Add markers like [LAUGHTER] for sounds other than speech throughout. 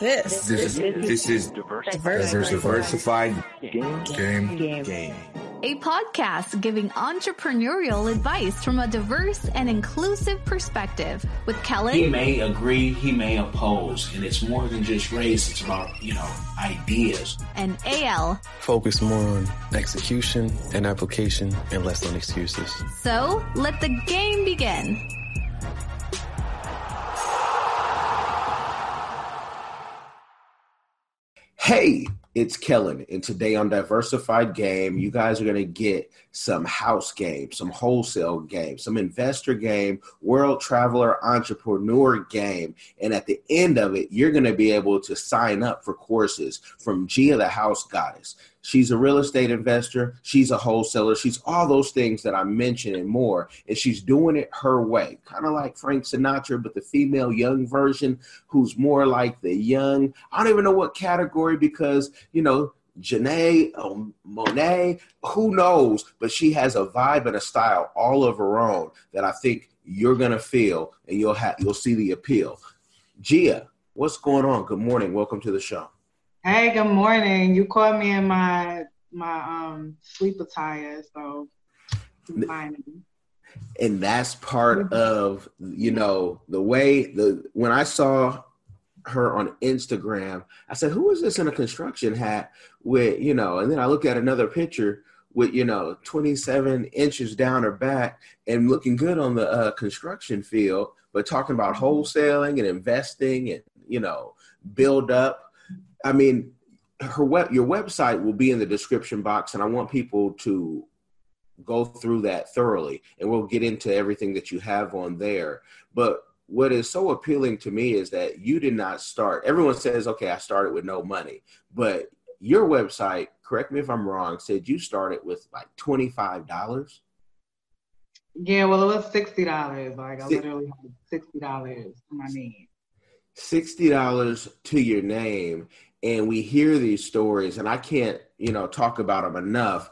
This. This is this is Diversified. diversified Game. game. Game. Game. A podcast giving entrepreneurial advice from a diverse and inclusive perspective with Kelly He may agree, he may oppose, and it's more than just race. It's about you know ideas. and AL. Focus more on execution and application and less on excuses. So let the game begin. Hey, it's Kellen, and today on Diversified Game, you guys are going to get some house game, some wholesale game, some investor game, world traveler entrepreneur game, and at the end of it, you're going to be able to sign up for courses from Gia the House Goddess. She's a real estate investor, she's a wholesaler, she's all those things that I mentioned and more, and she's doing it her way, kind of like Frank Sinatra, but the female young version who's more like the young. I don't even know what category because you know Janae, um, Monet, who knows? But she has a vibe and a style all of her own that I think you're gonna feel, and you'll have you'll see the appeal. Gia, what's going on? Good morning. Welcome to the show. Hey, good morning. You caught me in my my um sleep attire, so you mind me. and that's part of you know the way the when I saw her on Instagram, I said, "Who is this in a construction hat with you know?" And then I look at another picture with you know 27 inches down her back and looking good on the uh, construction field, but talking about wholesaling and investing and you know build up. I mean, her web your website will be in the description box, and I want people to go through that thoroughly and we'll get into everything that you have on there but what is so appealing to me is that you did not start everyone says okay i started with no money but your website correct me if i'm wrong said you started with like $25 Yeah, well, it was sixty dollars. Like I literally had sixty dollars to my name. $60 to your name and we hear these stories and i can't you know talk about them enough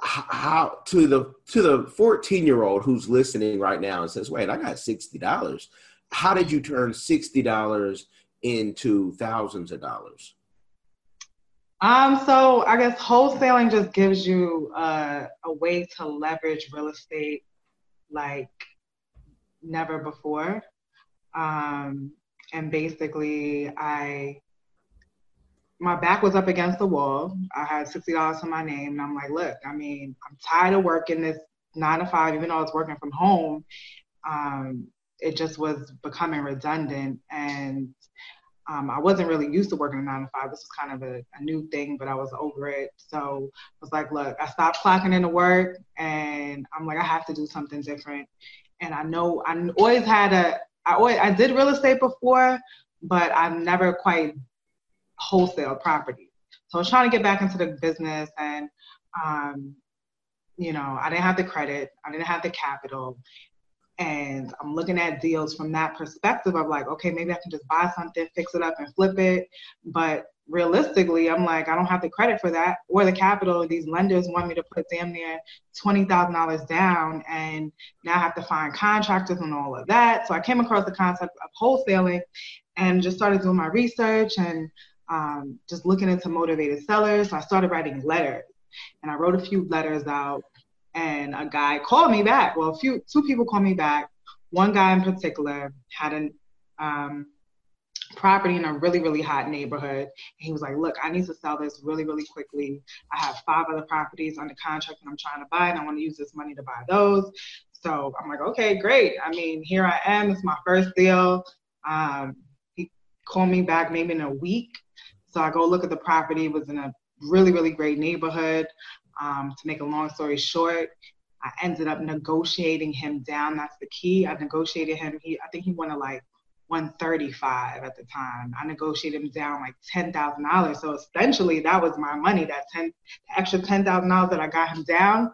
how to the to the 14 year old who's listening right now and says wait i got $60 how did you turn $60 into thousands of dollars Um, so I guess wholesaling just gives you uh, a way to leverage real estate like never before. Um, and basically, I my back was up against the wall. I had sixty dollars to my name, and I'm like, look, I mean, I'm tired of working this nine to five, even though I was working from home. Um, it just was becoming redundant, and um, I wasn't really used to working a nine to five. This was kind of a, a new thing, but I was over it. So I was like, look, I stopped clocking into work, and I'm like, I have to do something different. And I know I always had a, I always I did real estate before, but I've never quite wholesale property. So I was trying to get back into the business, and um, you know, I didn't have the credit, I didn't have the capital, and I'm looking at deals from that perspective of like, okay, maybe I can just buy something, fix it up, and flip it. But realistically, I'm like, I don't have the credit for that or the capital. These lenders want me to put damn near twenty thousand dollars down, and now I have to find contractors and all of that. So I came across the concept of wholesaling, and just started doing my research and um, just looking into motivated sellers. So I started writing letters, and I wrote a few letters out and a guy called me back. Well, a few, two people called me back. One guy in particular had a um, property in a really, really hot neighborhood. He was like, "Look, I need to sell this really, really quickly. I have five other properties under contract and I'm trying to buy, and I want to use this money to buy those." So I'm like, "Okay, great. I mean, here I am. It's my first deal." Um, he called me back maybe in a week. So I go look at the property. It was in a really, really great neighborhood. Um, to make a long story short, I ended up negotiating him down. That's the key. I negotiated him. He, I think he wanted like 135 at the time. I negotiated him down like ten thousand dollars. So essentially, that was my money. That ten, extra ten thousand dollars that I got him down.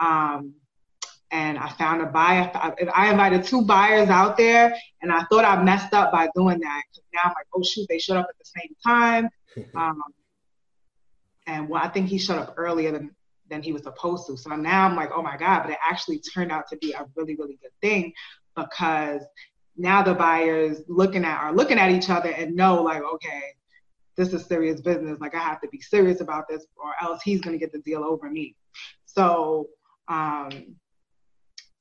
Um, and I found a buyer. I invited two buyers out there, and I thought I messed up by doing that. 'cause now I'm like, oh shoot, they showed up at the same time. [LAUGHS] Um, and well, I think he showed up earlier than than he was supposed to. So now I'm like, oh my God, but it actually turned out to be a really, really good thing because now the buyers looking at are looking at each other and know like, okay, this is serious business. Like I have to be serious about this, or else he's gonna get the deal over me. So um,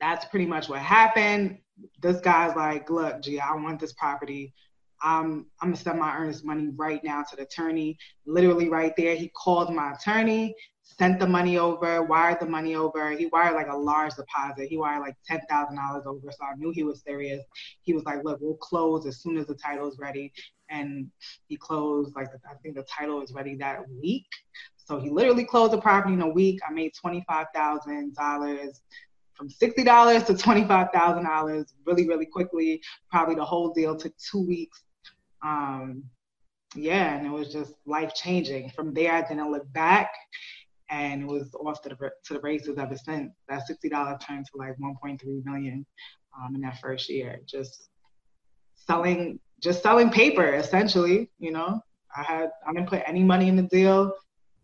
that's pretty much what happened. This guy's like, look, gee, I want this property. I'm I'm gonna send my earnest money right now to the attorney. Literally right there, he called my attorney, sent the money over, wired the money over. He wired like a large deposit. He wired like ten thousand dollars over, so I knew he was serious. He was like, "Look, we'll close as soon as the title is ready," and he closed like I think the title is ready that week. So he literally closed the property in a week. I made twenty five thousand dollars from sixty dollars to twenty five thousand dollars really, really quickly. Probably the whole deal took two weeks um, yeah, and it was just life changing. From there, I didn't look back, and it was off to the to the races ever since. That sixty dollar turned to like one point three million um, in that first year. Just selling, just selling paper essentially. You know, I had I didn't put any money in the deal.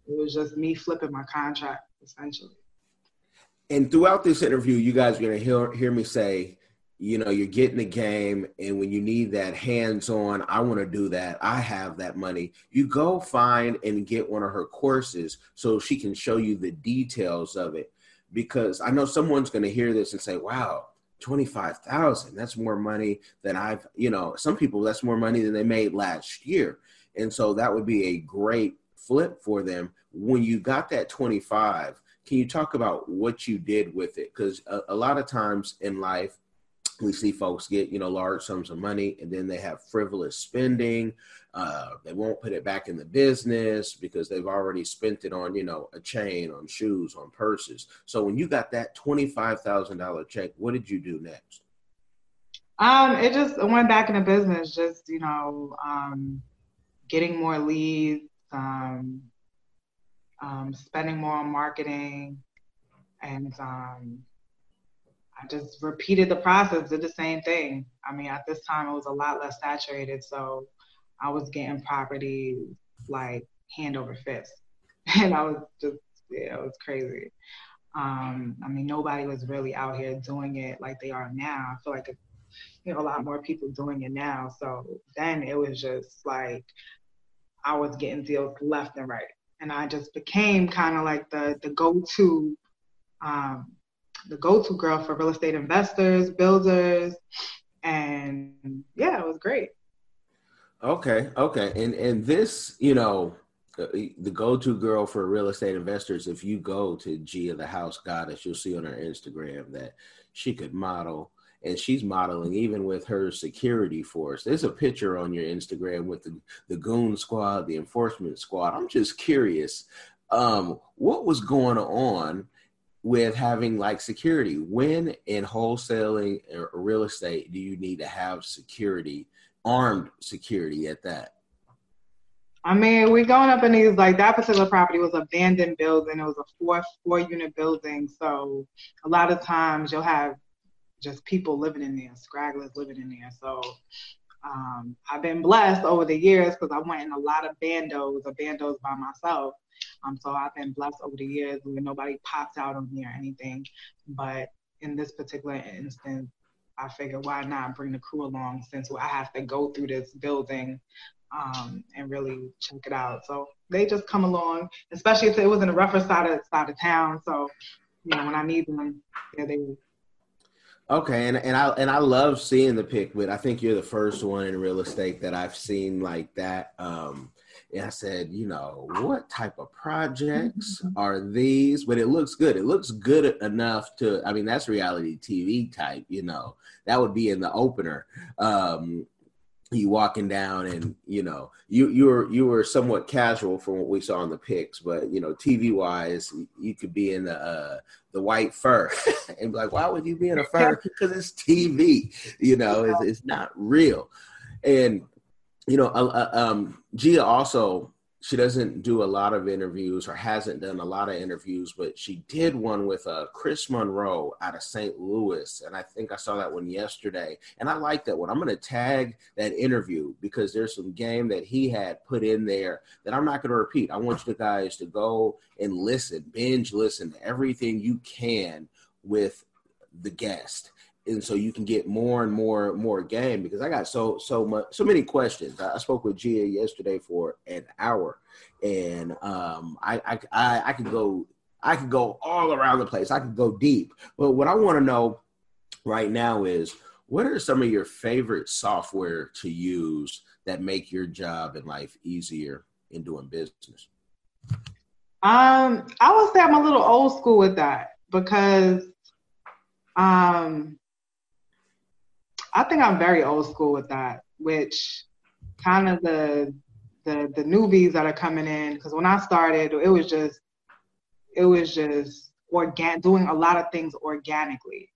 It was just me flipping my contract essentially. And throughout this interview, you guys are gonna hear hear me say you know you're getting the game and when you need that hands on i want to do that i have that money. You go find and get one of her courses so she can show you the details of it. Because i know someone's going to hear this and say wow 25,000 that's more money than i've you know some people that's more money than they made last year. And so that would be a great flip for them. When you got that 25 can you talk about what you did with it? Because a, a lot of times in life we see folks get you know large sums of money and then they have frivolous spending uh, they won't put it back in the business because they've already spent it on you know a chain on shoes on purses. So when you got that $25000 check what did you do next? Um, it just went back in the business just you know um, getting more leads um, um spending more on marketing and um, I just repeated the process, did the same thing. I mean, at this time, it was a lot less saturated, so I was getting property like hand over fist, [LAUGHS] and I was just yeah, it was crazy. Um, I mean, nobody was really out here doing it like they are now. I feel like you know a lot more people doing it now. So then it was just like I was getting deals left and right, and I just became kind of like the the go to um, the go-to girl for real estate investors, builders, and yeah, it was great. Okay, okay, and and this, you know, uh, the go-to girl for real estate investors. If you go to Gia the House Goddess, you'll see on her Instagram that she could model, and she's modeling even with her security force. There's a picture on your Instagram with the the goon squad, the enforcement squad. I'm just curious, um, what was going on with having like security. When in wholesaling or real estate do you need to have security, armed security at that? I mean, we're going up in these like that particular property was abandoned building. It was a four four unit building, so a lot of times you'll have just people living in there, scragglers living in there. So um, I've been blessed over the years because I went in a lot of bandos, or bandos by myself, um, so I've been blessed over the years where nobody pops out on me or anything. But in this particular instance, I figured why not bring the crew along since I have to go through this building um, and really check it out. So they just come along, especially if it was in the rougher side of side of town. So you know when I need them, yeah, they. Okay, and and I and I love seeing the pick, but I think you're the first one in real estate that I've seen like that. Um, and I said, you know, what type of projects mm-hmm. are these? But it looks good. It looks good enough to, I mean, that's reality TV type, you know, that would be in the opener. Um, you walking down and you know you you were you were somewhat casual from what we saw in the pics but you know tv wise you could be in the uh the white fur [LAUGHS] and be like why would you be in a fur? [LAUGHS] Because it's tv you know it's, it's not real. And you know, uh, um, Gia also she doesn't do a lot of interviews or hasn't done a lot of interviews, but she did one with uh, Chris Monroe out of St. Louis, and I think I saw that one yesterday, and I like that one. I'm going to tag that interview because there's some game that he had put in there that I'm not going to repeat. I want you guys to go and listen, binge listen to everything you can with the guest and so you can get more and more more game because I got so so much so many questions. I, spoke with Gia yesterday for an hour, and um, I, I I I could go I could go all around the place. I could go deep, but what I want to know right now is what are some of your favorite software to use that make your job and life easier in doing business? Um, I would say I'm a little old school with that because um I think I'm very old school with that, which kind of the the the newbies that are coming in because when I started, it was just it was just organ doing a lot of things organically.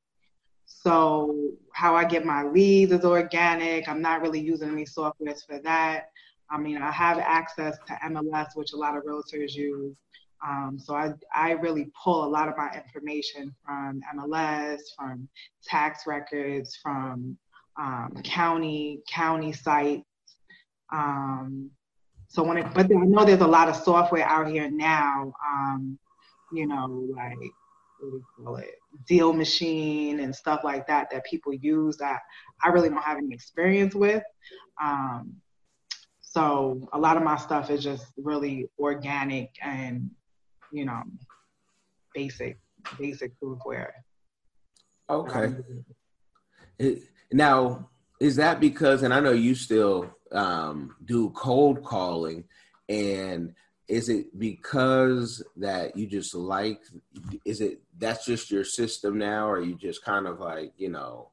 So how I get my leads is organic. I'm not really using any softwares for that. I mean, I have access to MLS, which a lot of realtors use. Um, so I, I really pull a lot of my information from MLS, from tax records, from um, county county sites. Um, so when it, but I know there's a lot of software out here now. Um, you know, like what do we call it, Deal Machine and stuff like that that people use that I really don't have any experience with. Um, so a lot of my stuff is just really organic and you know basic basic software. Okay. It, now, is that because, and I know you still um, do cold calling, and is it because that you just like, is it that's just your system now, or you just kind of like, you know,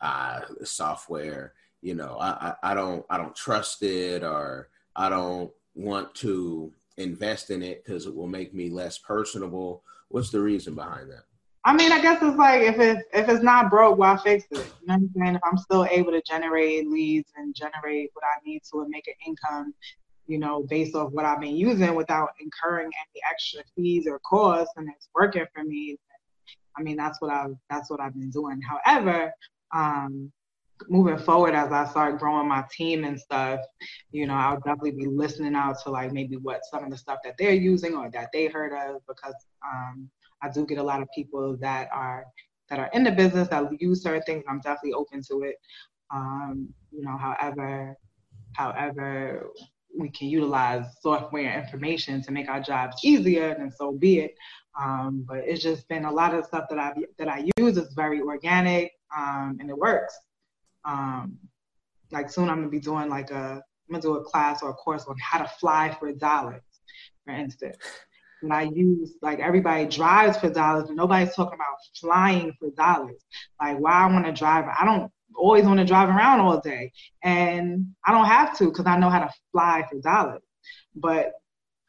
uh, software, you know, I, I, I don't, I don't trust it, or I don't want to invest in it because it will make me less personable. What's the reason behind that? I mean, I guess it's like if it if it's not broke, why fix it? You know what I'm saying? If I'm still able to generate leads and generate what I need to and make an income, you know, based off what I've been using without incurring any extra fees or costs, and it's working for me. I mean, that's what I've that's what I've been doing. However, um, moving forward as I start growing my team and stuff, you know, I'll definitely be listening out to like maybe what some of the stuff that they're using or that they heard of because um, I do get a lot of people that are that are in the business that use certain things. I'm definitely open to it. Um, you know, however, however we can utilize software information to make our jobs easier, then so be it. Um, but it's just been a lot of stuff that I that I use is very organic um, and it works. Um, like soon I'm gonna be doing like a I'm gonna do a class or a course on how to fly for dollars, for instance and I use like everybody drives for dollars, but nobody's talking about flying for dollars. Like why I want to drive, I don't always want to drive around all day, and I don't have to because I know how to fly for dollars. But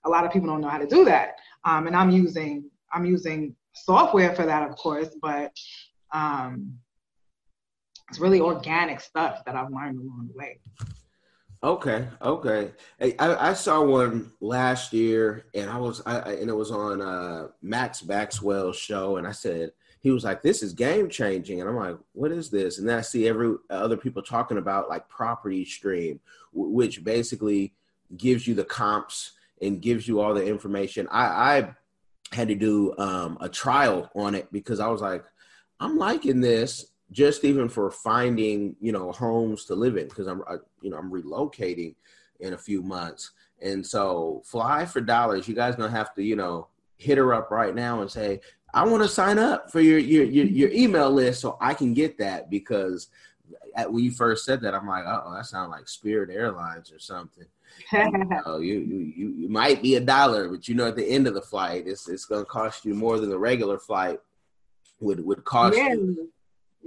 a lot of people don't know how to do that, um, and I'm using I'm using software for that, of course, but um, it's really organic stuff that I've learned along the way. Okay, okay. I, I saw one last year, and I was, I, and it was on uh, Max Maxwell's show, and I said he was like, "This is game changing," and I'm like, "What is this?" And then I see every other people talking about like Property Stream, which basically gives you the comps and gives you all the information. I, I had to do um, a trial on it because I was like, I'm liking this, just even for finding you know homes to live in because I'm I, you know I'm relocating in a few months and so fly for dollars you guys gonna have to you know hit her up right now and say I want to sign up for your, your your your email list so I can get that because at, when you first said that I'm like oh that sounds like Spirit Airlines or something. [LAUGHS] you, know, you, you you might be a dollar, but you know at the end of the flight, it's it's gonna cost you more than the regular flight would would cost yeah. you.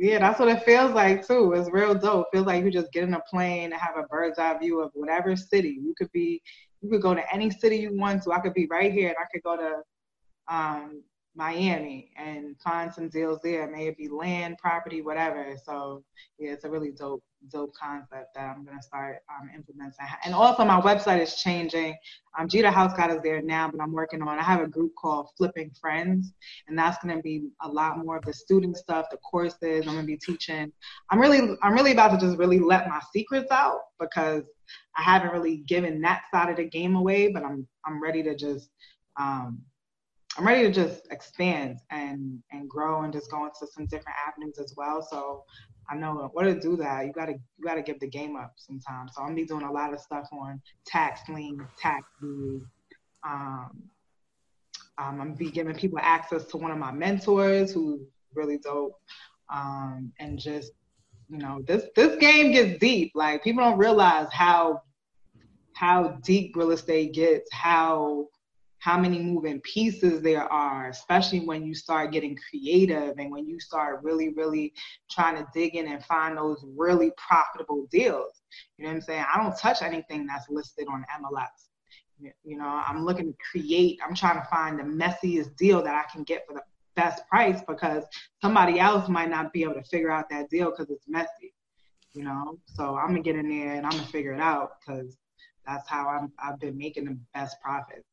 Yeah, that's what it feels like too. It's real dope. It feels like you just get in a plane and have a bird's eye view of whatever city. You could be, you could go to any city you want to. I could be right here and I could go to um, Miami and find some deals there. May it be land, property, whatever. So yeah, it's a really dope dope concept that I'm gonna start um, implementing. And also my website is changing. Um, Gia the House Goddess is there now, but I'm working on. I have a group called Flipping Friends, and that's gonna be a lot more of the student stuff, the courses. I'm gonna be teaching. I'm really, I'm really about to just really let my secrets out because I haven't really given that side of the game away, but I'm, I'm ready to just. Um, I'm ready to just expand and and grow and just go into some different avenues as well. So I know what to do that. You gotta you gotta give the game up sometimes. So I'm be doing a lot of stuff on tax lien, tax deed. Um, um, I'm be giving people access to one of my mentors who's really dope. Um, and just you know, this this game gets deep. Like people don't realize how how deep real estate gets, how how many moving pieces there are, especially when you start getting creative and when you start really, really trying to dig in and find those really profitable deals. You know what I'm saying? I don't touch anything that's listed on MLS. You know, I'm looking to create, I'm trying to find the messiest deal that I can get for the best price because somebody else might not be able to figure out that deal because it's messy. You know, so I'm gonna get in there and I'm gonna figure it out because that's how I'm, I've been making the best profits.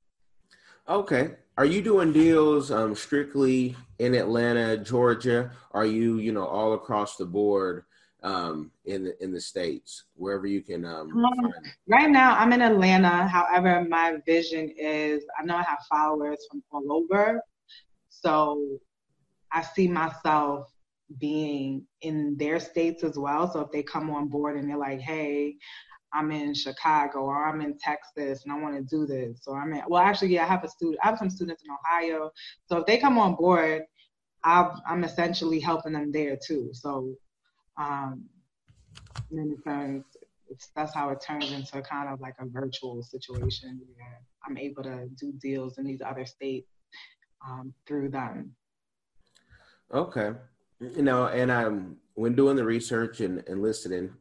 Okay. Are you doing deals um, strictly in Atlanta, Georgia? Are you, you know, all across the board um, in the in the states, wherever you can um, um Right now, I'm in Atlanta. However, my vision is I know I have followers from all over, so I see myself being in their states as well. So if they come on board and they're like, "Hey, I'm in Chicago or I'm in Texas and I want to do this. So I'm in, well, actually, yeah, I have a student, I have some students in Ohio. So if they come on board, i am essentially helping them there too. So, um, it turns, it's, that's how it turns into kind of like a virtual situation where I'm able to do deals in these other states um, through them. Okay. You know, and I'm, when doing the research and, and listening,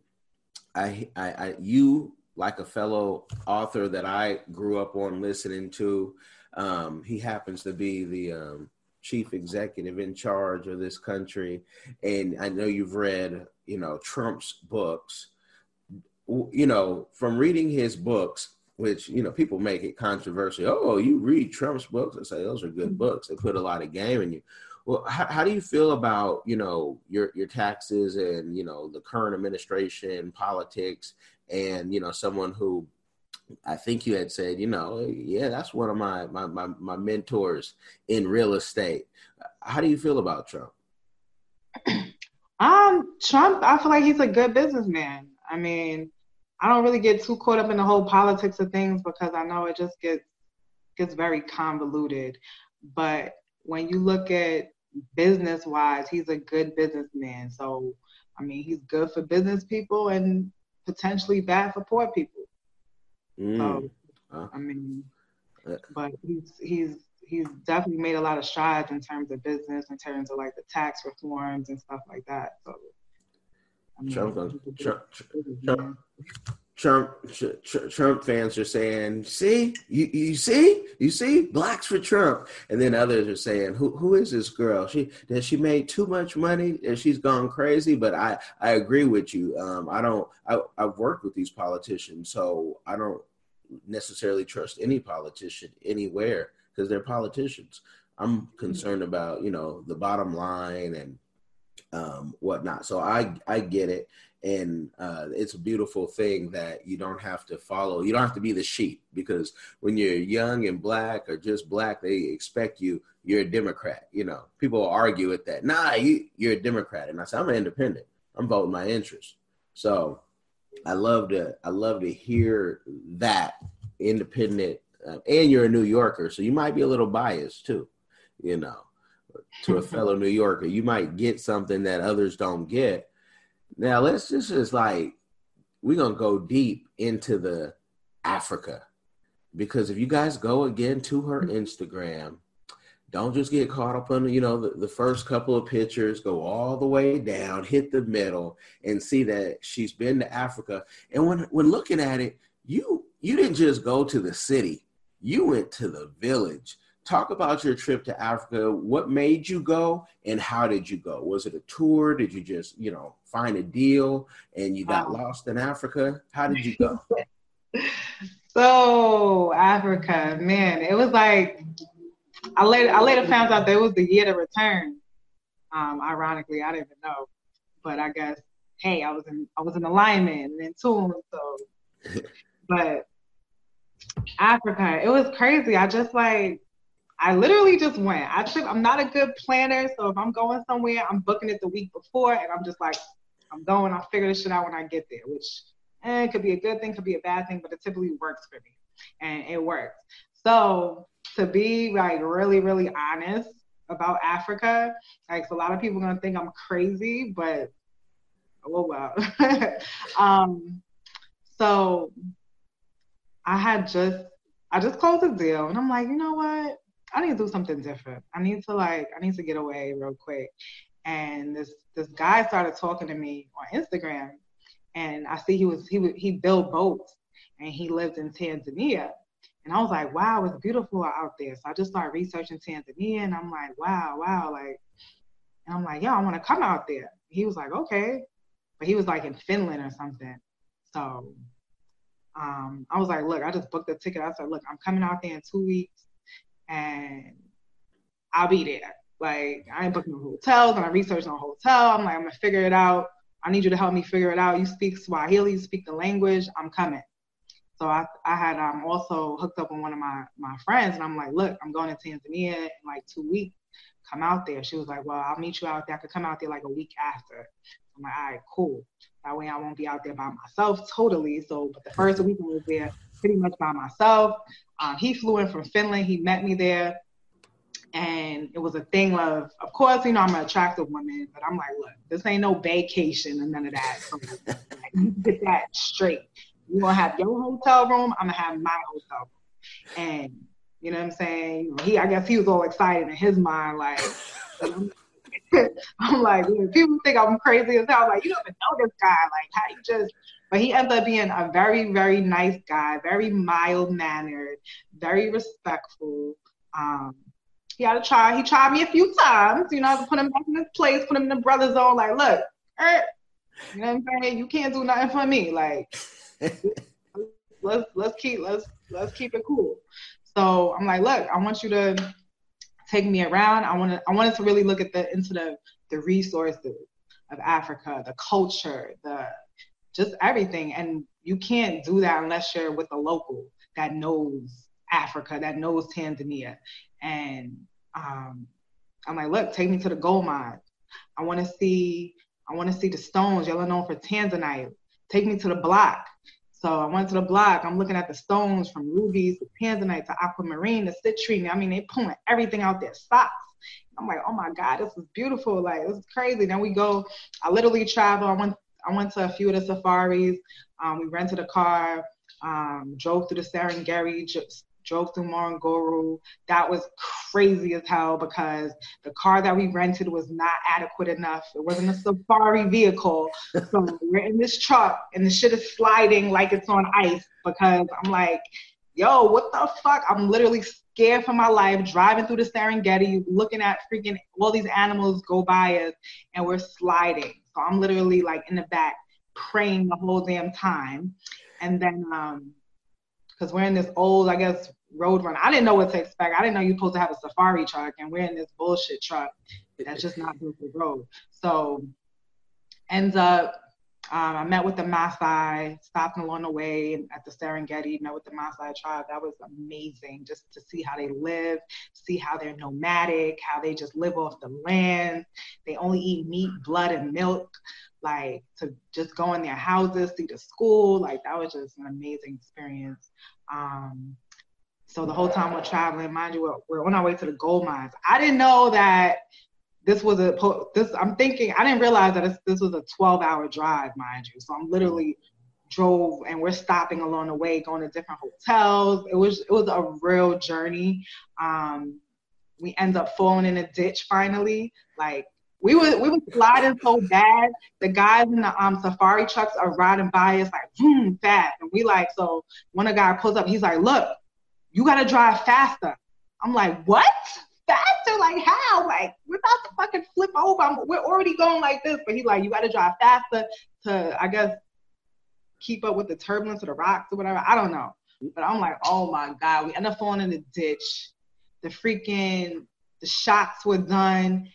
I, I, I, you like a fellow author that I grew up on listening to. Um, he happens to be the um, chief executive in charge of this country, and I know you've read, you know, Trump's books. You know, from reading his books, which you know people make it controversial. Oh, you read Trump's books? I say those are good books. They put a lot of game in you. Well, how, how do you feel about you know your your taxes and you know the current administration, politics, and you know someone who I think you had said, you know, yeah, that's one of my my my, my mentors in real estate. How do you feel about Trump? [CLEARS THROAT] Um, Trump, I feel like he's a good businessman. I mean, I don't really get too caught up in the whole politics of things because I know it just gets gets very convoluted. But when you look at business wise, he's a good businessman. So, I mean, he's good for business people and potentially bad for poor people. Mm. So, uh, I mean, uh, but he's he's he's definitely made a lot of strides in terms of business, in terms of like the tax reforms and stuff like that. So, I mean, Trump, Trump, Trump, Trump Trump fans are saying, "See, you, you see, you see, blacks for Trump," and then others are saying, "Who who is this girl? She does she made too much money and she's gone crazy?" But I I agree with you. Um, I don't. I I've worked with these politicians, so I don't necessarily trust any politician anywhere because they're politicians. I'm concerned about you know the bottom line and um, whatnot. So I I get it, and uh, it's a beautiful thing that you don't have to follow. You don't have to be the sheep because when you're young and black or just black, they expect you. You're a Democrat. You know, people argue with that. Nah, you you're a Democrat, and I say I'm an independent. I'm voting my interest. So I love to I love to hear that independent, uh, and you're a New Yorker, so you might be a little biased too. You know, to a [LAUGHS] fellow New Yorker, you might get something that others don't get now let's just just like we're gonna go deep into the Africa because if you guys go again to her Instagram, don't just get caught up on you know the, the first couple of pictures. Go all the way down, hit the middle, and see that she's been to Africa. And when when looking at it, you you didn't just go to the city, you went to the village talk about your trip to Africa. What made you go and how did you go? Was it a tour? Did you just, you know, find a deal and you got lost in Africa? How did you go? [LAUGHS] so Africa, man, it was like I later I later found out that it was the year to return. Um, ironically, I didn't even know, but I guess hey, I was in I was in alignment and in tune. So, [LAUGHS] but Africa, it was crazy. I just like I literally just went. I trip. I'm not a good planner, so if I'm going somewhere, I'm booking it the week before, and I'm just like, I'm going. I'll figure this shit out when I get there, which eh, could be a good thing, could be a bad thing, but it typically works for me, and it works. So to be like really, really honest about Africa, like so a lot of people gonna think I'm crazy, but oh well. [LAUGHS] um, so I had just I just closed a deal and I'm like, you know what? I need to do something different. I need to like I need to get away real quick. And this this guy started talking to me on Instagram and I see he was he he built boats and he lived in Tanzania. And I was like, wow, it's beautiful out there. So I just started researching Tanzania and I'm like, wow, wow, like and I'm like, yeah, I want to come out there. He was like, okay. But he was like in Finland or something. So um, I was like, look, I just booked the ticket. I said, look, I'm coming out there in two weeks and I'll be there. Like, I ain't booking no hotels and I'm researching a hotel. I'm like, I'm gonna figure it out. I need you to help me figure it out. You speak Swahili, you speak the language, I'm coming. So I, I had um, also hooked up with one of my, my friends and I'm like, look, I'm going to Tanzania in like two weeks. Come out there. She was like, well, I'll meet you out there. I could come out there like a week after. I'm like, all right, cool. That way I won't be out there by myself totally. So, but the first week I was there pretty much by myself. Um, he flew in from Finland. He met me there. And it was a thing of, of course, you know, I'm an attractive woman, but I'm like, look, this ain't no vacation and none of that. So, like, you get that straight. You're going to have your hotel room. I'm going to have my hotel room. And, you know what I'm saying? He, I guess he was all excited in his mind, like, [LAUGHS] I'm like, [LAUGHS] people think I'm crazy as hell. Like, you don't even know this guy. Like, how you just, but he ended up being a very, very nice guy, very mild mannered, very respectful. Um, he had a try, he tried me a few times, you know, to put him back in his place, put him in the brother zone. Like, look, er, you know what I'm saying? You can't do nothing for me. Like, [LAUGHS] let's let's keep let's let's keep it cool. So I'm like, look, I want you to take me around. I wanted I wanted to really look at the into the the resources of Africa, the culture, the just everything. And you can't do that unless you're with a local that knows Africa, that knows Tanzania. And um, I'm like, look, take me to the gold mine. I want to see I want to see the stones. Y'all are known for tanzanite. Take me to the block. So I went to the block. I'm looking at the stones from rubies to tanzanite to aquamarine to citrine. I mean, they pulling everything out their socks. I'm like, oh my God, this is beautiful. Like, this is crazy. Then we go, I literally travel. I went, I went to a few of the safaris. Um, we rented a car, um, drove through the Serengeti, drove through Ngorongoro. That was crazy as hell because the car that we rented was not adequate enough. It wasn't a safari vehicle. So [LAUGHS] we're in this truck and the shit is sliding like it's on ice because I'm like, yo, what the fuck? I'm literally scared for my life driving through the Serengeti, looking at freaking all these animals go by us, and we're sliding. So I'm literally like in the back praying the whole damn time. And then, um, because we're in this old, I guess, road run. I didn't know what to expect. I didn't know you're supposed to have a safari truck, and we're in this bullshit truck that's just not built for road. So ends up, um, I met with the Maasai, stopped along the way at the Serengeti, met with the Maasai tribe. That was amazing just to see how they live, see how they're nomadic, how they just live off the land. They only eat meat, blood, and milk. Like to just go in their houses, see the school. Like that was just an amazing experience. Um, so the whole time we're traveling, mind you, we're, we're on our way to the gold mines. I didn't know that this was a this. I'm thinking I didn't realize that this, was a 12 hour drive, mind you. So I'm literally drove and we're stopping along the way, going to different hotels. It was it was a real journey. Um, we end up falling in a ditch finally. Like we were we were sliding so bad. The guys in the um safari trucks are riding by us like boom fast, and we like so. When a guy pulls up, he's like, "Look, you gotta drive faster. I'm like, what? Faster? Like how? Like we're about to fucking flip over. I'm, we're already going like this. But he's like, you gotta drive faster to, I guess, keep up with the turbulence of the rocks or whatever. I don't know. But I'm like, oh my God, we end up falling in the ditch. The freaking the shots were done.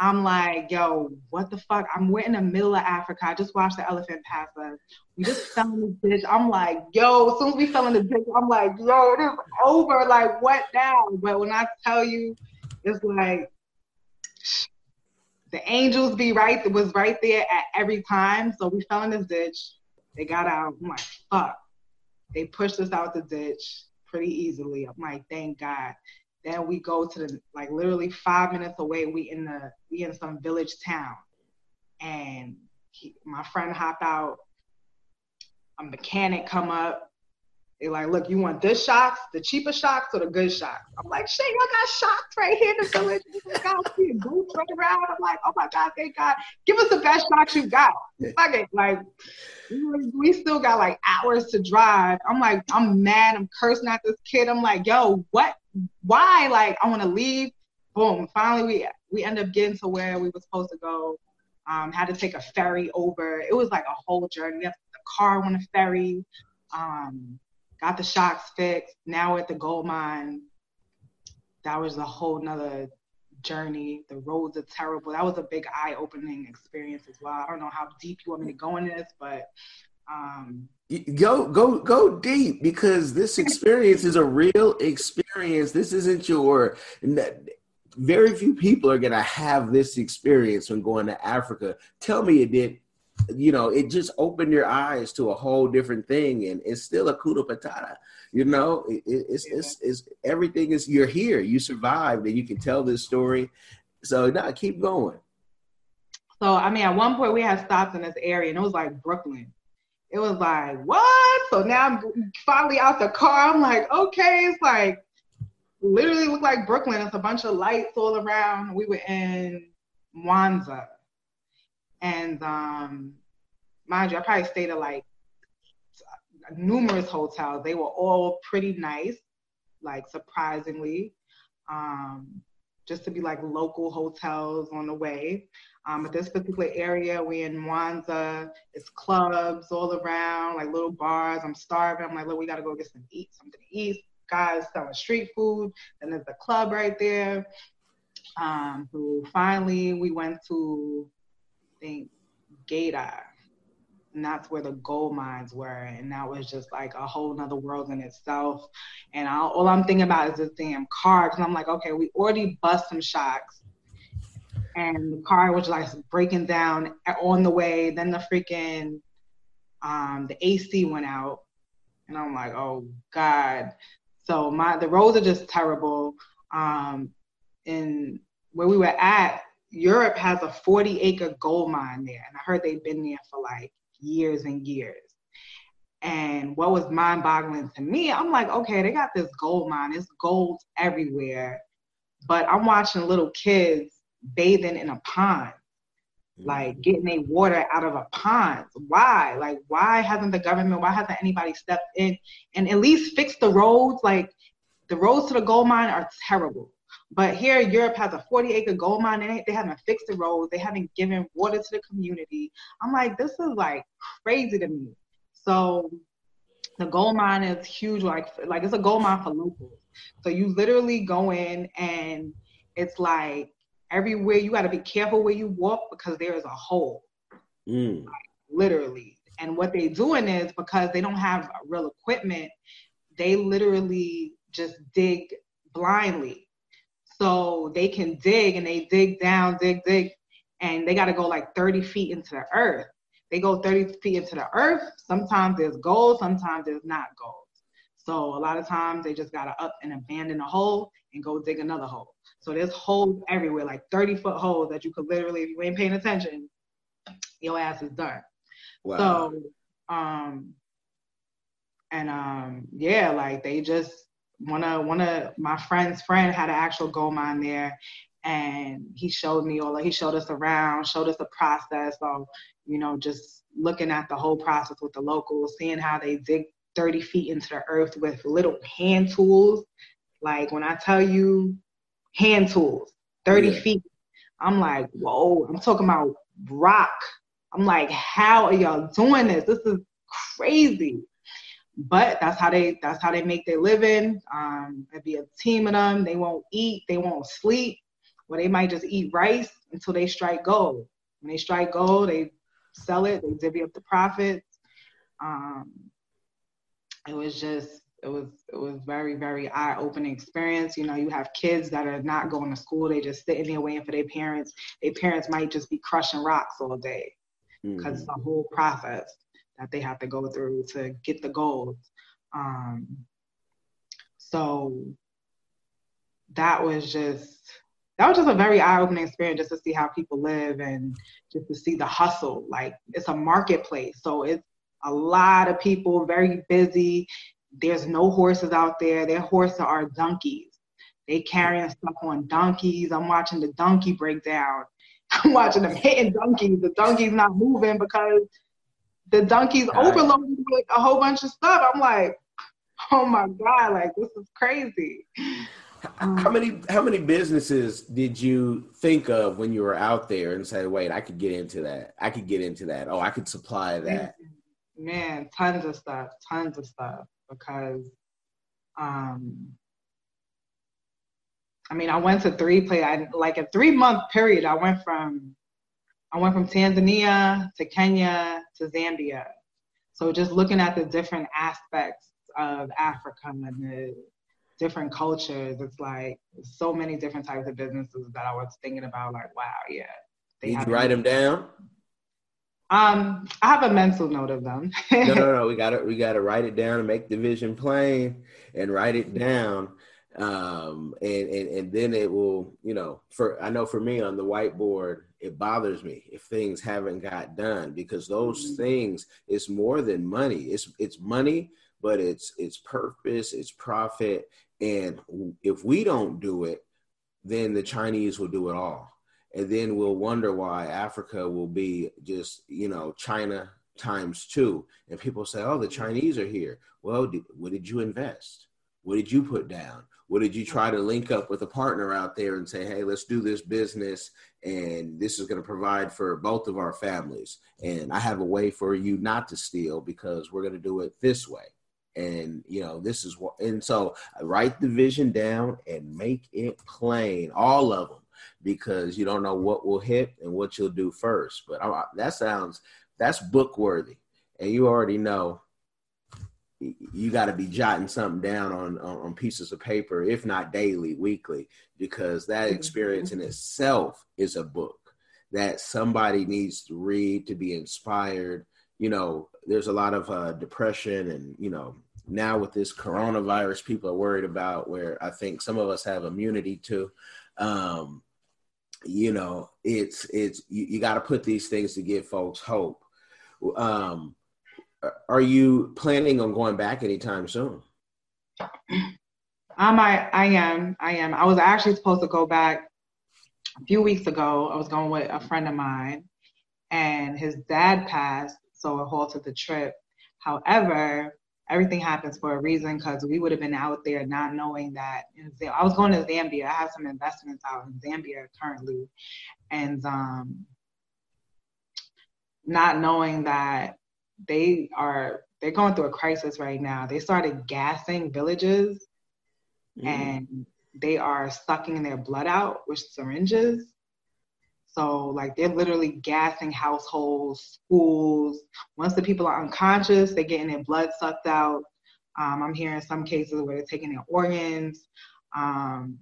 I'm like, yo, what the fuck? I'm we're in the middle of Africa. I just watched the elephant pass us. We just [LAUGHS] fell in this ditch. I'm like, yo, as soon as we fell in the ditch, I'm like, yo, it is over. Like, what now? But when I tell you, it's like the angels be right was right there at every time. So we fell in this ditch. They got out. I'm like, fuck. They pushed us out the ditch pretty easily. I'm like, thank God. Then we go to the like literally five minutes away. We in the we in some village town, and he, my friend hop out. A mechanic come up. They like, look, you want this shocks, the cheaper shocks, or the good shocks? I'm like, shit, y'all got shocks right here in the village. God, see boots running around. I'm like, oh my God, thank God. Give us the best shocks you got. Fuck it. Like, we still got like hours to drive. I'm like, I'm mad. I'm cursing at this kid. I'm like, yo, what? Why? Like, I want to leave. Boom. Finally, we we end up getting to where we were supposed to go. Um, had to take a ferry over. It was like a whole journey. We had the car on a ferry. Um, got the shocks fixed. Now at the gold mine. That was a whole nother journey. The roads are terrible. That was a big eye opening experience as well. I don't know how deep you want me to go in this, but um go go go deep because this experience is a real experience. This isn't your very few people are gonna have this experience when going to Africa. Tell me it did you know, it just opened your eyes to a whole different thing, and it's still a kudo patata. You know, it, it's, yeah. it's it's everything is you're here, you survived, and you can tell this story. So now keep going. So I mean, at one point we had stops in this area, and it was like Brooklyn. It was like what? So now I'm finally out the car. I'm like, okay, it's like literally look like Brooklyn. It's a bunch of lights all around. We were in Mwanza and um, mind you, I probably stayed at like numerous hotels. They were all pretty nice, like surprisingly. Um, just to be like local hotels on the way. Um, but this particular area, we in Mwanza, it's clubs all around, like little bars. I'm starving. I'm like, look, we gotta go get some eat, something to eat. Guys selling street food. And there's a club right there. Um, who finally we went to think Geita. And that's where the gold mines were. And that was just like a whole nother world in itself. And I, all I'm thinking about is this damn car. Cause I'm like, okay, we already bust some shocks. And the car was like breaking down on the way. Then the freaking, um, the AC went out. And I'm like, oh God. So my, the roads are just terrible. Um, and where we were at, Europe has a 40 acre gold mine there. And I heard they've been there for like years and years. And what was mind boggling to me, I'm like, okay, they got this gold mine, it's gold everywhere. But I'm watching little kids bathing in a pond, like mm-hmm. getting their water out of a pond. Why? Like, why hasn't the government, why hasn't anybody stepped in and at least fixed the roads? Like, the roads to the gold mine are terrible. But here, Europe has a 40 acre gold mine and they haven't fixed the roads. They haven't given water to the community. I'm like, this is like crazy to me. So the gold mine is huge. Like, like it's a gold mine for locals. So you literally go in and it's like everywhere you got to be careful where you walk because there is a hole. Mm. Like, literally. And what they're doing is because they don't have real equipment, they literally just dig blindly. So they can dig and they dig down, dig, dig, and they got to go like 30 feet into the earth. They go 30 feet into the earth. Sometimes there's gold, sometimes there's not gold. So a lot of times they just got to up and abandon a hole and go dig another hole. So there's holes everywhere, like 30 foot holes that you could literally, if you ain't paying attention, your ass is done. Wow. So, um, and um, yeah, like they just one of one of my friend's friend had an actual gold mine there and he showed me all he showed us around showed us the process of you know just looking at the whole process with the locals seeing how they dig 30 feet into the earth with little hand tools. Like when i tell you hand tools 30 yeah. feet i'm like whoa i'm talking about rock. I'm like how are y'all doing this? This is crazy but that's how they that's how they make their living. Um, it'd be a team of them. They won't eat. They won't sleep. Or they might just eat rice until they strike gold. When they strike gold, they sell it, they divvy up the profits. Um, it was just it was it was very very eye opening experience. You know, you have kids that are not going to school; they just sitting there waiting for their parents. Their parents might just be crushing rocks all day because mm-hmm. it's a whole process that they have to go through to get the gold. Um, so that was just that was just a very eye-opening experience just to see how people live and just to see the hustle. Like it's a marketplace, so it's a lot of people, very busy. There's no horses out there. Their horses are donkeys. They carrying stuff on donkeys. I'm watching the donkey break down [LAUGHS] I'm watching them hitting donkeys. The donkey's not moving because the donkey's overloaded with a whole bunch of stuff. I'm like, oh my god, like this is crazy. How many how many businesses did you think of when you were out there and say, "Wait, I could get into that. I could get into that. Oh, I could supply that." Man, tons of stuff, tons of stuff because um I mean, I went to three play I, like a 3 month period. I went from I went from Tanzania to Kenya to Zambia. So just looking at the different aspects of Africa and the different cultures. It's like so many different types of businesses that I was thinking about. Like, wow, yeah. They Did you write them down? Um, I have a mental note of them. no, no, [LAUGHS] no. We got to we got to write it down and make the vision plain and write it down. Um, and, and and then it will, you know, for I know for me on the whiteboard, it bothers me if things haven't got done because those mm-hmm. things is more than money. It's it's money, but it's it's purpose, it's profit, and if we don't do it, then the Chinese will do it all. And then we'll wonder why Africa will be just, you know, China times two. And people say, oh, the Chinese are here. Well, did, what did you invest? What did you put down? What did you try to link up with a partner out there and say, hey, let's do this business and this is going to provide for both of our families. And I have a way for you not to steal because we're going to do it this way and you know this is what and so uh, write the vision down and make it plain all of them because you don't know what will hit and what you'll do first but I, that sounds that's book worthy and you already know you got to be jotting something down on, on, on pieces of paper if not daily weekly because that mm-hmm. experience in itself is a book that somebody needs to read to be inspired. You know there's a lot of uh, depression and you know now with this coronavirus people are worried about where i think some of us have immunity to. Um, you know it's it's you, you got to put these things to give folks hope. Um, are you planning on going back anytime soon um i i am i am i was actually supposed to go back a few weeks ago i was going with a friend of mine and his dad passed so it halted the trip however everything happens for a reason because we would have been out there not knowing that. I was going to Zambia. I have some investments out in Zambia currently, and um, not knowing that they are they're going through a crisis right now. They started gassing villages, mm. and they are sucking their blood out with syringes. So like they're literally gassing households, schools. Once the people are unconscious, they're getting their blood sucked out. Um, I'm hearing some cases where they're taking their organs. Um,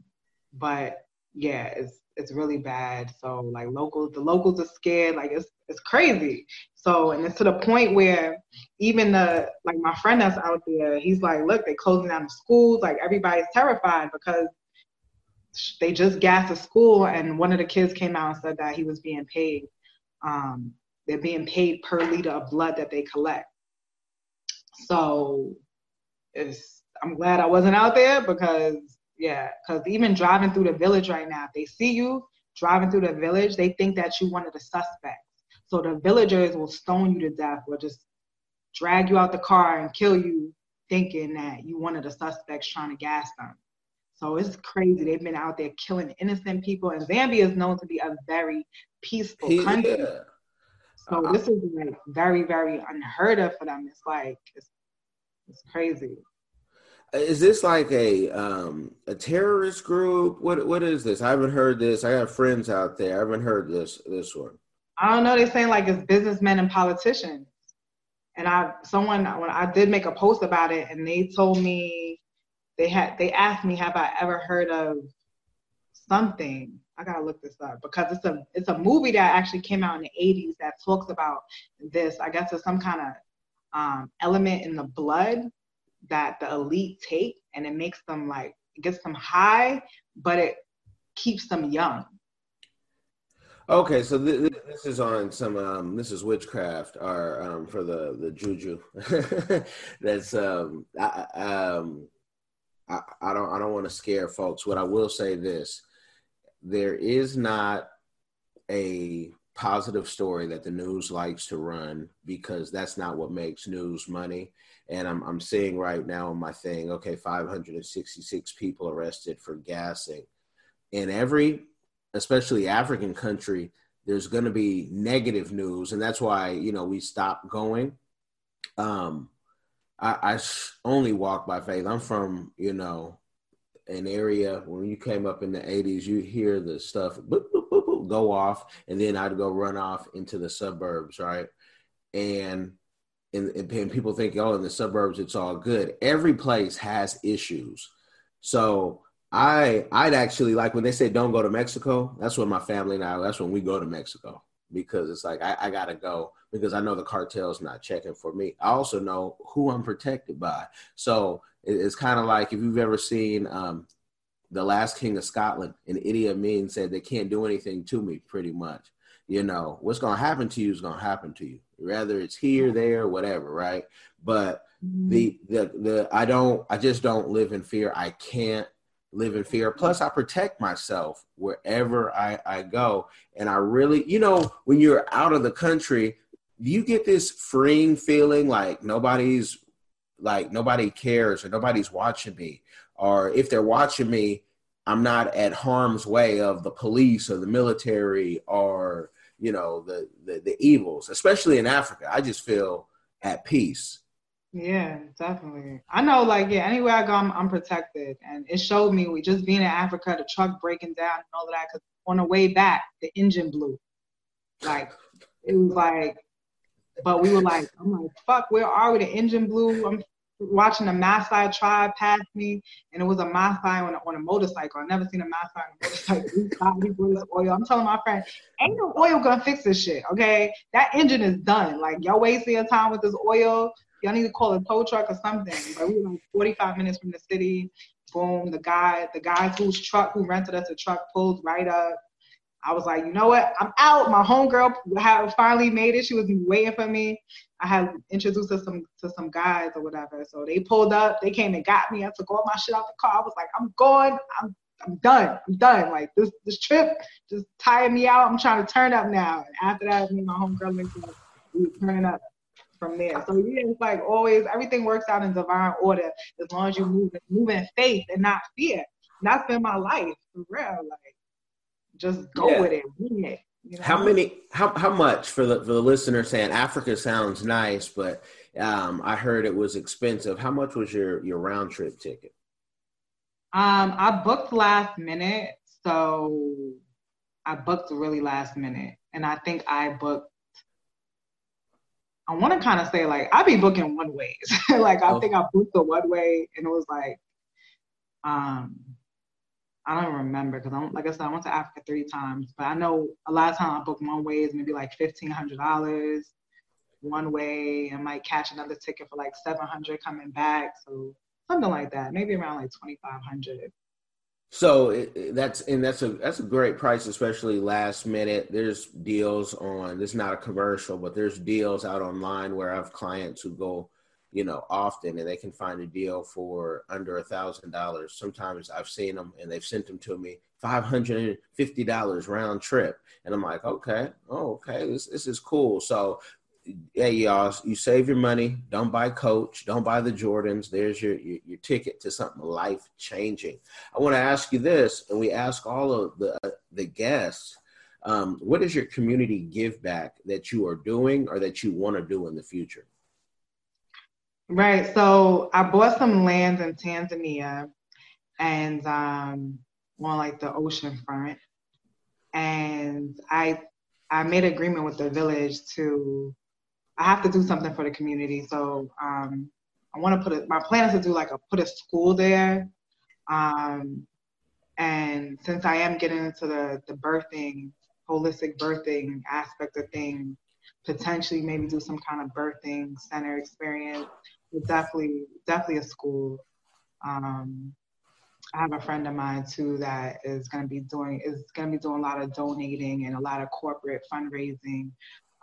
but yeah, it's it's really bad. So like locals, the locals are scared. Like it's it's crazy. So and it's to the point where even the like my friend that's out there, he's like, look, they're closing down the schools. Like everybody's terrified because they just gassed a school, and one of the kids came out and said that he was being paid. Um, they're being paid per liter of blood that they collect. So, it's I'm glad I wasn't out there because yeah, because even driving through the village right now, if they see you driving through the village, they think that you one of the suspects. So the villagers will stone you to death or just drag you out the car and kill you, thinking that you one of the suspects trying to gas them. So it's crazy. They've been out there killing innocent people, and Zambia is known to be a very peaceful yeah. country. So uh, this is like very, very unheard of for them. It's like it's, it's crazy. Is this like a um, a terrorist group? What what is this? I haven't heard this. I have friends out there. I haven't heard this this one. I don't know. They're saying like it's businessmen and politicians. And I someone when I did make a post about it, and they told me they had they asked me have I ever heard of something. I gotta look this up because it's a it's a movie that actually came out in the 80s that talks about this. I guess it's some kind of um, element in the blood that the elite take, and it makes them like it gets them high, but it keeps them young. Okay, so th- th- this is on some. Um, this is witchcraft, or um, for the the juju. [LAUGHS] That's um, I, um, I, I don't I don't want to scare folks. What I will say this: there is not a positive story that the news likes to run because that's not what makes news money. And I'm I'm seeing right now on my thing, okay, 566 people arrested for gassing. In every especially African country, there's going to be negative news, and that's why you know we stopped going. Um, I, I only walk by faith. I'm from you know an area when you came up in the 80s, you hear the stuff boop, boop, boop, go off, and then I'd go run off into the suburbs, right? And and, and people think, oh, in the suburbs it's all good. Every place has issues. So I I'd actually like when they say don't go to Mexico. That's when my family and I. That's when we go to Mexico because it's like I, I gotta go because I know the cartel's not checking for me. I also know who I'm protected by. So it, it's kind of like if you've ever seen um, the Last King of Scotland, and Idi Amin said they can't do anything to me. Pretty much, you know what's gonna happen to you is gonna happen to you, whether it's here, there, whatever, right? But mm-hmm. the the the I don't I just don't live in fear. I can't live in fear. Plus, I protect myself wherever I, I go. And I really, you know, when you're out of the country, you get this freeing feeling like nobody's like nobody cares or nobody's watching me. Or if they're watching me, I'm not at harm's way of the police or the military or you know the, the, the evils, especially in Africa. I just feel at peace. Yeah, definitely. I know, like, yeah, anywhere I go, I'm, I'm protected. And it showed me, we just being in Africa, the truck breaking down and all that, because on the way back, the engine blew. Like, it was like, but we were like, I'm like, fuck, where are we? The engine blew. I'm watching a Maasai tribe pass me, and it was a Maasai on a, on a motorcycle. I never seen a Maasai on a motorcycle. oil. I'm telling my friend, ain't no oil gonna fix this shit, okay? That engine is done. Like, y'all wasting your time with this oil y'all need to call a tow truck or something. But we were like 45 minutes from the city. Boom, the guy, the guy whose truck who rented us a truck pulled right up. I was like, you know what? I'm out. My homegirl had finally made it. She was waiting for me. I had introduced her some to some guys or whatever. So they pulled up. They came and got me. I took all my shit out the car. I was like, I'm going. I'm I'm done. I'm done. Like this this trip just tired me out. I'm trying to turn up now. And after that, me and my homegirl we were turning up from there. So yeah, it's like always everything works out in divine order as long as you move move in faith and not fear. And that's been my life for real. Like just go yeah. with it, it. You know? How many? How how much for the for the listener saying Africa sounds nice, but um, I heard it was expensive. How much was your your round trip ticket? Um, I booked last minute, so I booked really last minute, and I think I booked I want to kind of say like I be booking one ways. [LAUGHS] like I oh. think I booked the one way and it was like, um, I don't remember because I'm like I said I went to Africa three times, but I know a lot of times I book one ways maybe like fifteen hundred dollars one way. I might catch another ticket for like seven hundred coming back, so something like that. Maybe around like twenty five hundred. So it, that's and that's a that's a great price, especially last minute. There's deals on. This is not a commercial, but there's deals out online where I have clients who go, you know, often, and they can find a deal for under a thousand dollars. Sometimes I've seen them, and they've sent them to me five hundred and fifty dollars round trip, and I'm like, okay, oh, okay, this this is cool. So hey y'all, you save your money. Don't buy Coach. Don't buy the Jordans. There's your your, your ticket to something life changing. I want to ask you this, and we ask all of the uh, the guests. Um, what is your community give back that you are doing or that you want to do in the future? Right. So I bought some land in Tanzania and um on like the ocean front. And I I made agreement with the village to I have to do something for the community. So um I want to put it my plan is to do like a put a school there. Um and since I am getting into the the birthing holistic birthing aspect of things, potentially maybe do some kind of birthing center experience. But definitely, definitely a school. Um, I have a friend of mine too that is going to be doing is going to be doing a lot of donating and a lot of corporate fundraising,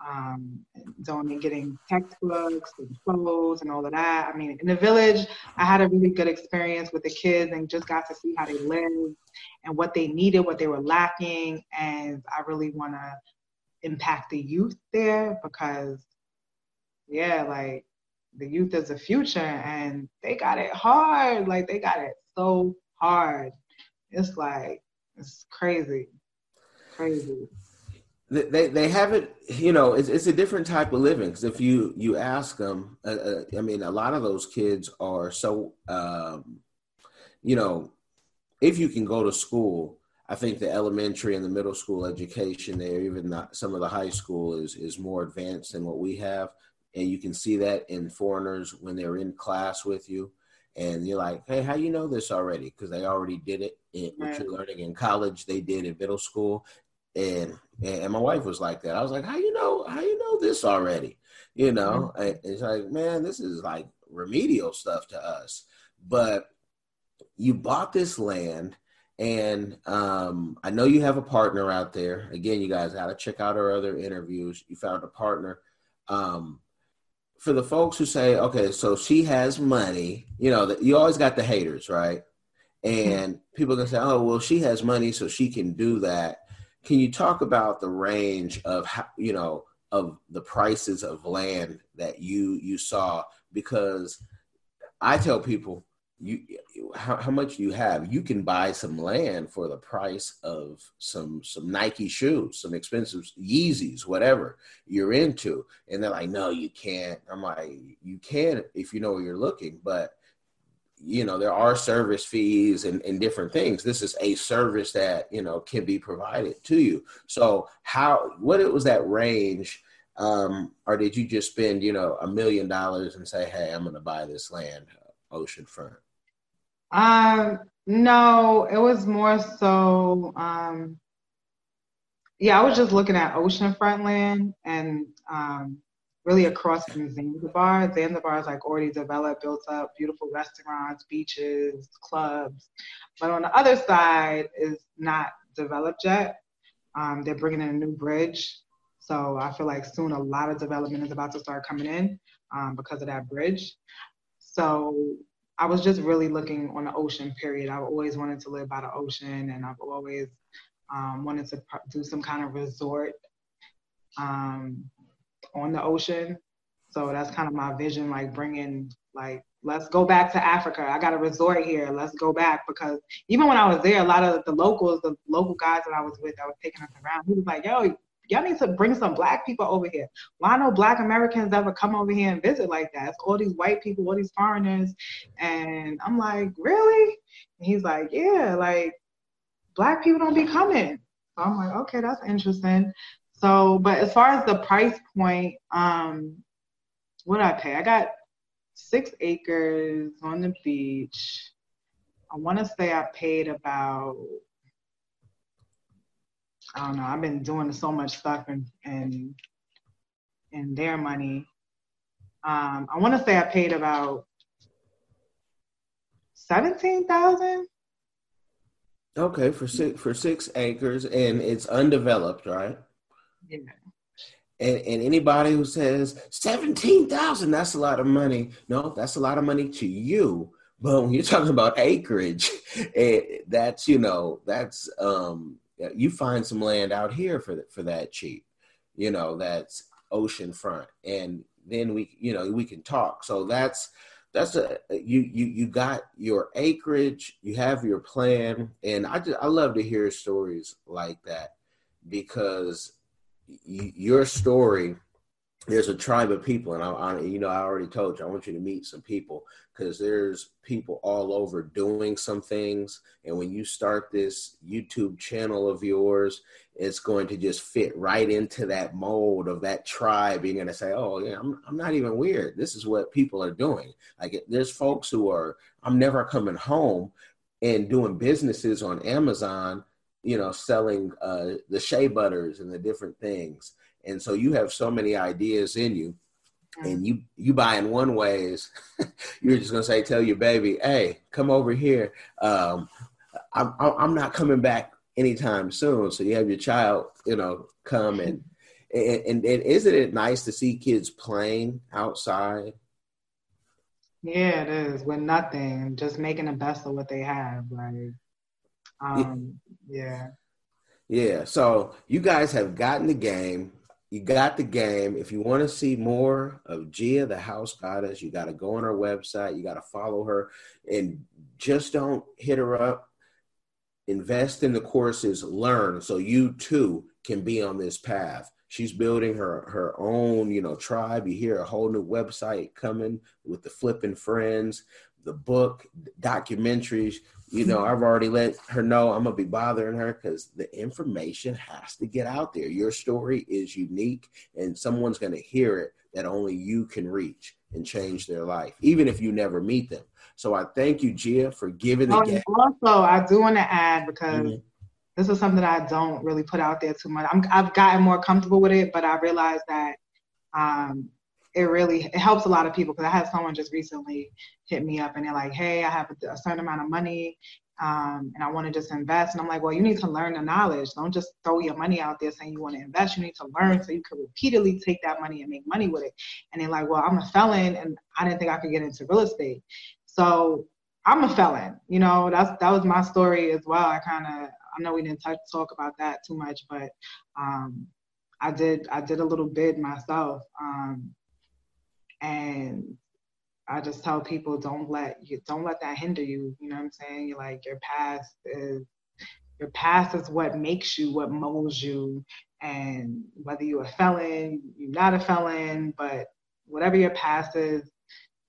um, donating, getting textbooks and clothes and all of that. I mean, in the village, I had a really good experience with the kids and just got to see how they live and what they needed, what they were lacking, and I really want to impact the youth there because, yeah, like the youth is the future and they got it hard. Like they got it so hard. It's like it's crazy, crazy. They they have it, you know. It's it's a different type of living. Because if you you ask them, uh, uh, I mean, a lot of those kids are so, um, you know, if you can go to school, I think the elementary and the middle school education there, even the, some of the high school, is is more advanced than what we have, and you can see that in foreigners when they're in class with you, and you're like, hey, how you know this already? Because they already did it. In, what you're learning in college, they did in middle school, and and my wife was like that. I was like, how you know? How you know this already? You know, mm-hmm. it's like, man, this is like remedial stuff to us, but you bought this land and um, I know you have a partner out there. Again, you guys got to check out our other interviews. You found a partner. Um, for the folks who say, okay, so she has money, you know, you always got the haters, right? And people can say, oh, well, she has money, so she can do that. Can you talk about the range of how, you know, of the prices of land that you you saw? Because I tell people you how, how much you have you can buy some land for the price of some some nike shoes some expensive yeezys whatever you're into. And they're like no you can't. I'm like you can if you know where you're looking. But you know there are service fees and, and different things this is a service that you know can be provided to you so how what it was that range um or did you just spend you know a million dollars and say hey i'm going to buy this land oceanfront um, no, it was more so. Um, yeah, I was just looking at oceanfront land and um, really across from Zanzibar. Zanzibar is like already developed, built up, beautiful restaurants, beaches, clubs. But on the other side is not developed yet. Um, they're bringing in a new bridge. So I feel like soon a lot of development is about to start coming in um, because of that bridge. So I was just really looking on the ocean. Period. I've always wanted to live by the ocean, and I've always um, wanted to do some kind of resort um, on the ocean. So that's kind of my vision, like bringing like let's go back to Africa. I got a resort here. Let's go back because even when I was there, a lot of the locals, the local guys that I was with, that was taking us around, he was like, "Yo, y'all need to bring some black people over here. Why no black Americans ever come over here and visit like that? It's all these white people, all these foreigners. And I'm like, really? And he's like, yeah, like black people don't be coming. So I'm like, okay, that's interesting. So, but as far as the price point, um, what I pay? I got six acres on the beach. I want to say I paid about I don't know. I've been doing so much stuff and and and their money. Um, I want to say I paid about seventeen thousand. Okay, for six for six acres, and it's undeveloped, right? And, and anybody who says seventeen thousand, that's a lot of money. No, that's a lot of money to you. But when you're talking about acreage, it, [LAUGHS] eh, that's you know that's um you find some land out here for for that cheap, you know, that's ocean front, and then we, you know, we can talk. So that's that's a you you you got your acreage, you have your plan, and I just I love to hear stories like that because your story there's a tribe of people, and I, I, you know, I already told you, I want you to meet some people because there's people all over doing some things. And when you start this YouTube channel of yours, it's going to just fit right into that mold of that tribe. You're going to say, "Oh, yeah, I'm, I'm not even weird. This is what people are doing." Like, there's folks who are, "I'm never coming home," and doing businesses on Amazon. You know, selling uh, the shea butters and the different things. And so you have so many ideas in you and you you buy in one ways [LAUGHS] you're just gonna say tell your baby hey come over here. Um, I'm, I'm not coming back anytime soon. So you have your child you know come and [LAUGHS] and, and, and isn't it nice to see kids playing outside? Yeah it is with nothing just making the best of what they have like um yeah yeah so you guys have gotten the game you got the game. If you want to see more of Gia, the house goddess, you got to go on her website. You got to follow her and just don't hit her up. Invest in the courses, learn so you too can be on this path. She's building her her own, you know, tribe. You hear a whole new website coming with the flipping friends, the book, documentaries you know, I've already let her know I'm gonna be bothering her because the information has to get out there. Your story is unique, and someone's gonna hear it that only you can reach and change their life, even if you never meet them. So I thank you, Gia, for giving the. Oh, also, I do want to add because mm-hmm. this is something that I don't really put out there too much. I'm, I've gotten more comfortable with it, but I realized that um, it really it helps a lot of people because I had someone just recently hit me up and they're like, "Hey, I have a, certain amount of money um, and I want to just invest." And I'm like, "Well, you need to learn the knowledge. Don't just throw your money out there saying you want to invest. You need to learn so you can repeatedly take that money and make money with it." And they're like, "Well, I'm a felon, and I didn't think I could get into real estate." So I'm a felon. You know, that's that was my story as well. I kind of I know we didn't talk about that too much, but um, I did I did a little bid myself. Um, and I just tell people don't let you don't let that hinder you. You know what I'm saying? You're like your past is your past is what makes you, what molds you. And whether you're a felon, you're not a felon, but whatever your past is,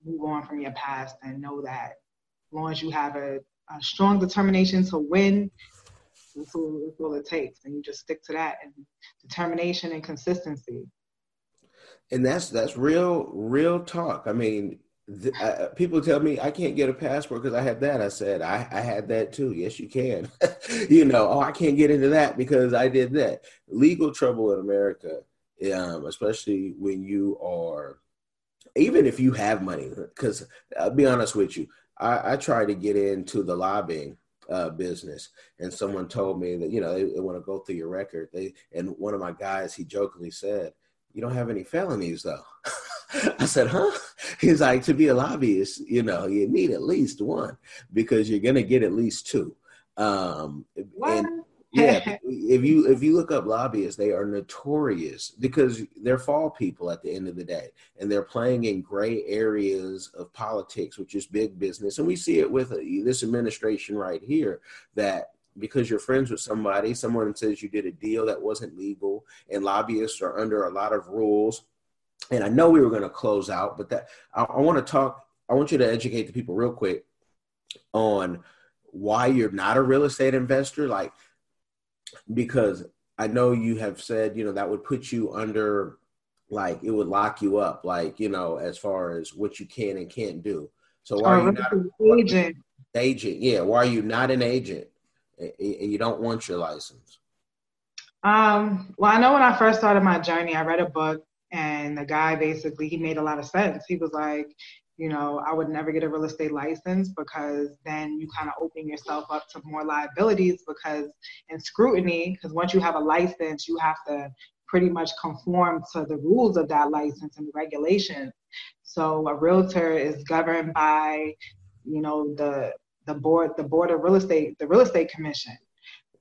move on from your past and know that as long as you have a, a strong determination to win, that's all, that's all it takes. And you just stick to that and determination and consistency and that's that's real real talk. I mean th- uh, people tell me i can't get a passport because i had that. I said I, I had that too. Yes you can. [LAUGHS] You know oh i can't get into that because i did that. Legal trouble in america um, especially when you are even if you have money because i'll be honest with you I, I tried to get into the lobbying uh, business, and someone told me that you know they, they want to go through your record. They and one of my guys he jokingly said, you don't have any felonies though. [LAUGHS] I said, huh? He's like, to be a lobbyist, you know, you need at least one because you're gonna get at least two. Um, and yeah, [LAUGHS] if you if you look up lobbyists, they are notorious because they're fall people at the end of the day, and they're playing in gray areas of politics, which is big business, and we see it with uh, this administration right here that because you're friends with somebody, someone says you did a deal that wasn't legal, and lobbyists are under a lot of rules. And I know we were going to close out, but that I, I want to talk. I want you to educate the people real quick on why you're not a real estate investor, like because I know you have said you know that would put you under like it would lock you up, like you know as far as what you can and can't do. So why are you oh, not an agent? Agent, yeah. Why are you not an agent? And you don't want your license? Um, well, I know when I first started my journey, I read a book, and the guy basically he made a lot of sense. He was like, you know, I would never get a real estate license because then you kind of open yourself up to more liabilities because and scrutiny. Because once you have a license, you have to pretty much conform to the rules of that license and the regulations. So a realtor is governed by, you know, the the board, the board of real estate, the real estate commission.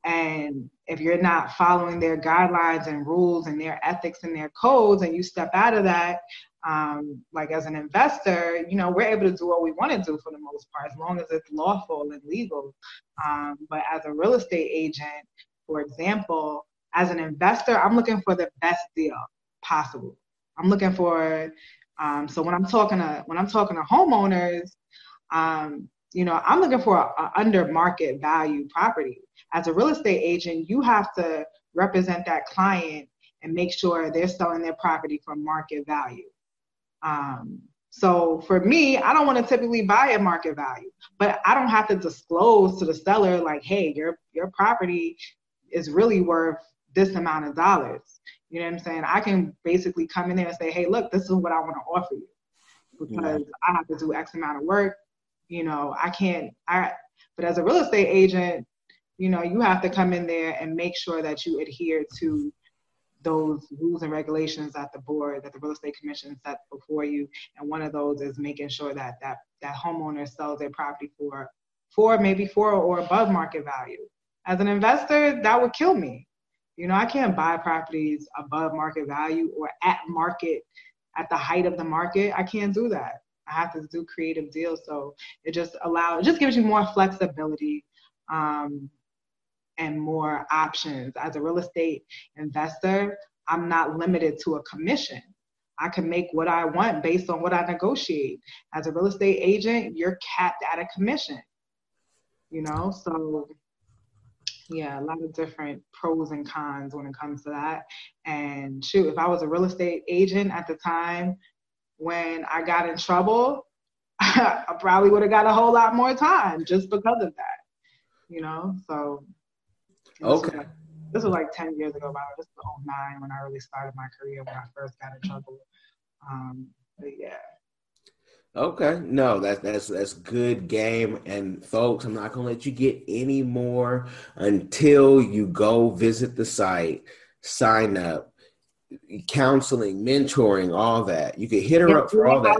And if you're not following their guidelines and rules and their ethics and their codes, and you step out of that, um, like as an investor, you know, we're able to do what we want to do for the most part, as long as it's lawful and legal. Um, but as a real estate agent, for example, as an investor, I'm looking for the best deal possible. I'm looking for. Um, so when I'm talking to when I'm talking to homeowners, um, you know, I'm looking for a, a under market value property. As a real estate agent, you have to represent that client and make sure they're selling their property for market value. Um, so for me, I don't want to typically buy at market value, but I don't have to disclose to the seller like, hey, your your property is really worth this amount of dollars. You know what I'm saying? I can basically come in there and say, hey, look, this is what I want to offer you because I have to do X amount of work. You know, I can't. I but as a real estate agent, you know, you have to come in there and make sure that you adhere to those rules and regulations that the board, that the real estate commission sets before you. And one of those is making sure that that, that homeowner sells their property for, for maybe for or above market value. As an investor, that would kill me. You know, I can't buy properties above market value or at market, at the height of the market. I can't do that. I have to do creative deals. So it just allows, it just gives you more flexibility. Um, and more options. As a real estate investor, I'm not limited to a commission. I can make what I want based on what I negotiate. As a real estate agent, you're capped at a commission. You know, so yeah, a lot of different pros and cons when it comes to that. And shoot, if I was a real estate agent at the time when I got in trouble, [LAUGHS] I probably would have got a whole lot more time just because of that. You know, so Okay. This was, like, this was like 10 years ago, about this was 09 when I really started my career when I first got in trouble. Um, but yeah. Okay, no, that's that's that's good game, and folks, I'm not gonna let you get any more until you go visit the site, sign up, counseling, mentoring, all that. You can hit her yeah, up for all that.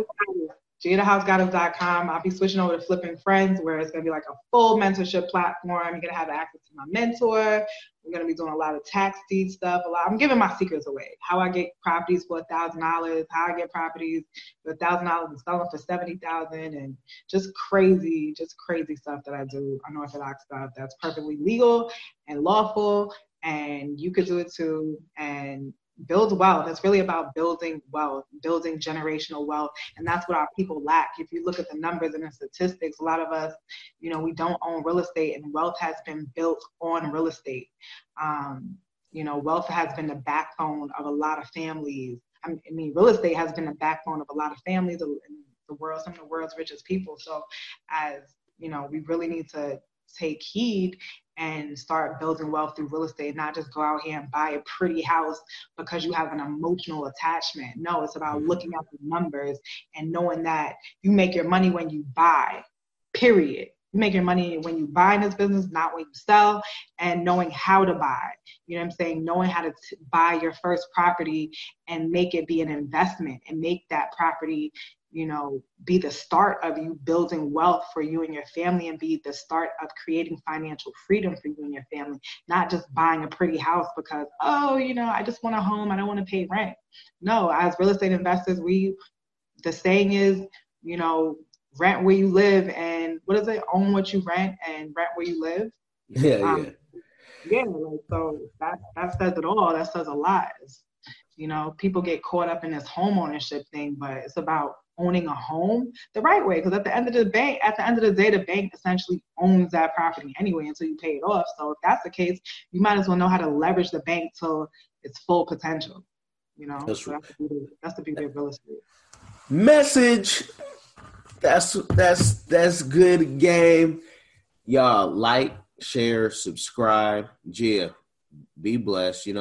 GiaTheHouseGoddess.com. I'll be switching over to Flipping Friends, where it's going to be like a full mentorship platform. You're going to have access to my mentor. We're going to be doing a lot of tax deed stuff. A lot. I'm giving my secrets away. How I get properties for a thousand dollars. How I get properties for a thousand dollars and sell them for seventy thousand, and just crazy, just crazy stuff that I do. Unorthodox stuff that's perfectly legal and lawful, and you could do it too. And build wealth. It's really about building wealth, building generational wealth. And that's what our people lack. If you look at the numbers and the statistics, a lot of us, you know, we don't own real estate and wealth has been built on real estate. Um, you know, wealth has been the backbone of a lot of families. I mean, real estate has been the backbone of a lot of families in the world, some of the world's richest people. So as, you know, we really need to take heed and start building wealth through real estate, not just go out here and buy a pretty house because you have an emotional attachment. No, it's about mm-hmm. looking at the numbers and knowing that you make your money when you buy, period. You make your money when you buy in this business, not when you sell, and knowing how to buy. You know what I'm saying? Knowing how to t- buy your first property and make it be an investment and make that property you know, be the start of you building wealth for you and your family and be the start of creating financial freedom for you and your family, not just buying a pretty house because, oh, you know, I just want a home, I don't want to pay rent. No, as real estate investors, we, the saying is, you know, rent where you live and what is it? Own what you rent and rent where you live. Yeah, um, yeah. Yeah, like, so that, that says it all. That says a lot. You know, people get caught up in this home ownership thing, but it's about owning a home the right way. Because at the end of the bank, at the end of the day, the bank essentially owns that property anyway until you pay it off. So if that's the case, you might as well know how to leverage the bank to its full potential. You know, that's, so that's, the, beauty, that's the beauty of real estate. Message. That's that's that's good game. Y'all like, share, subscribe. Gia, be blessed. You know.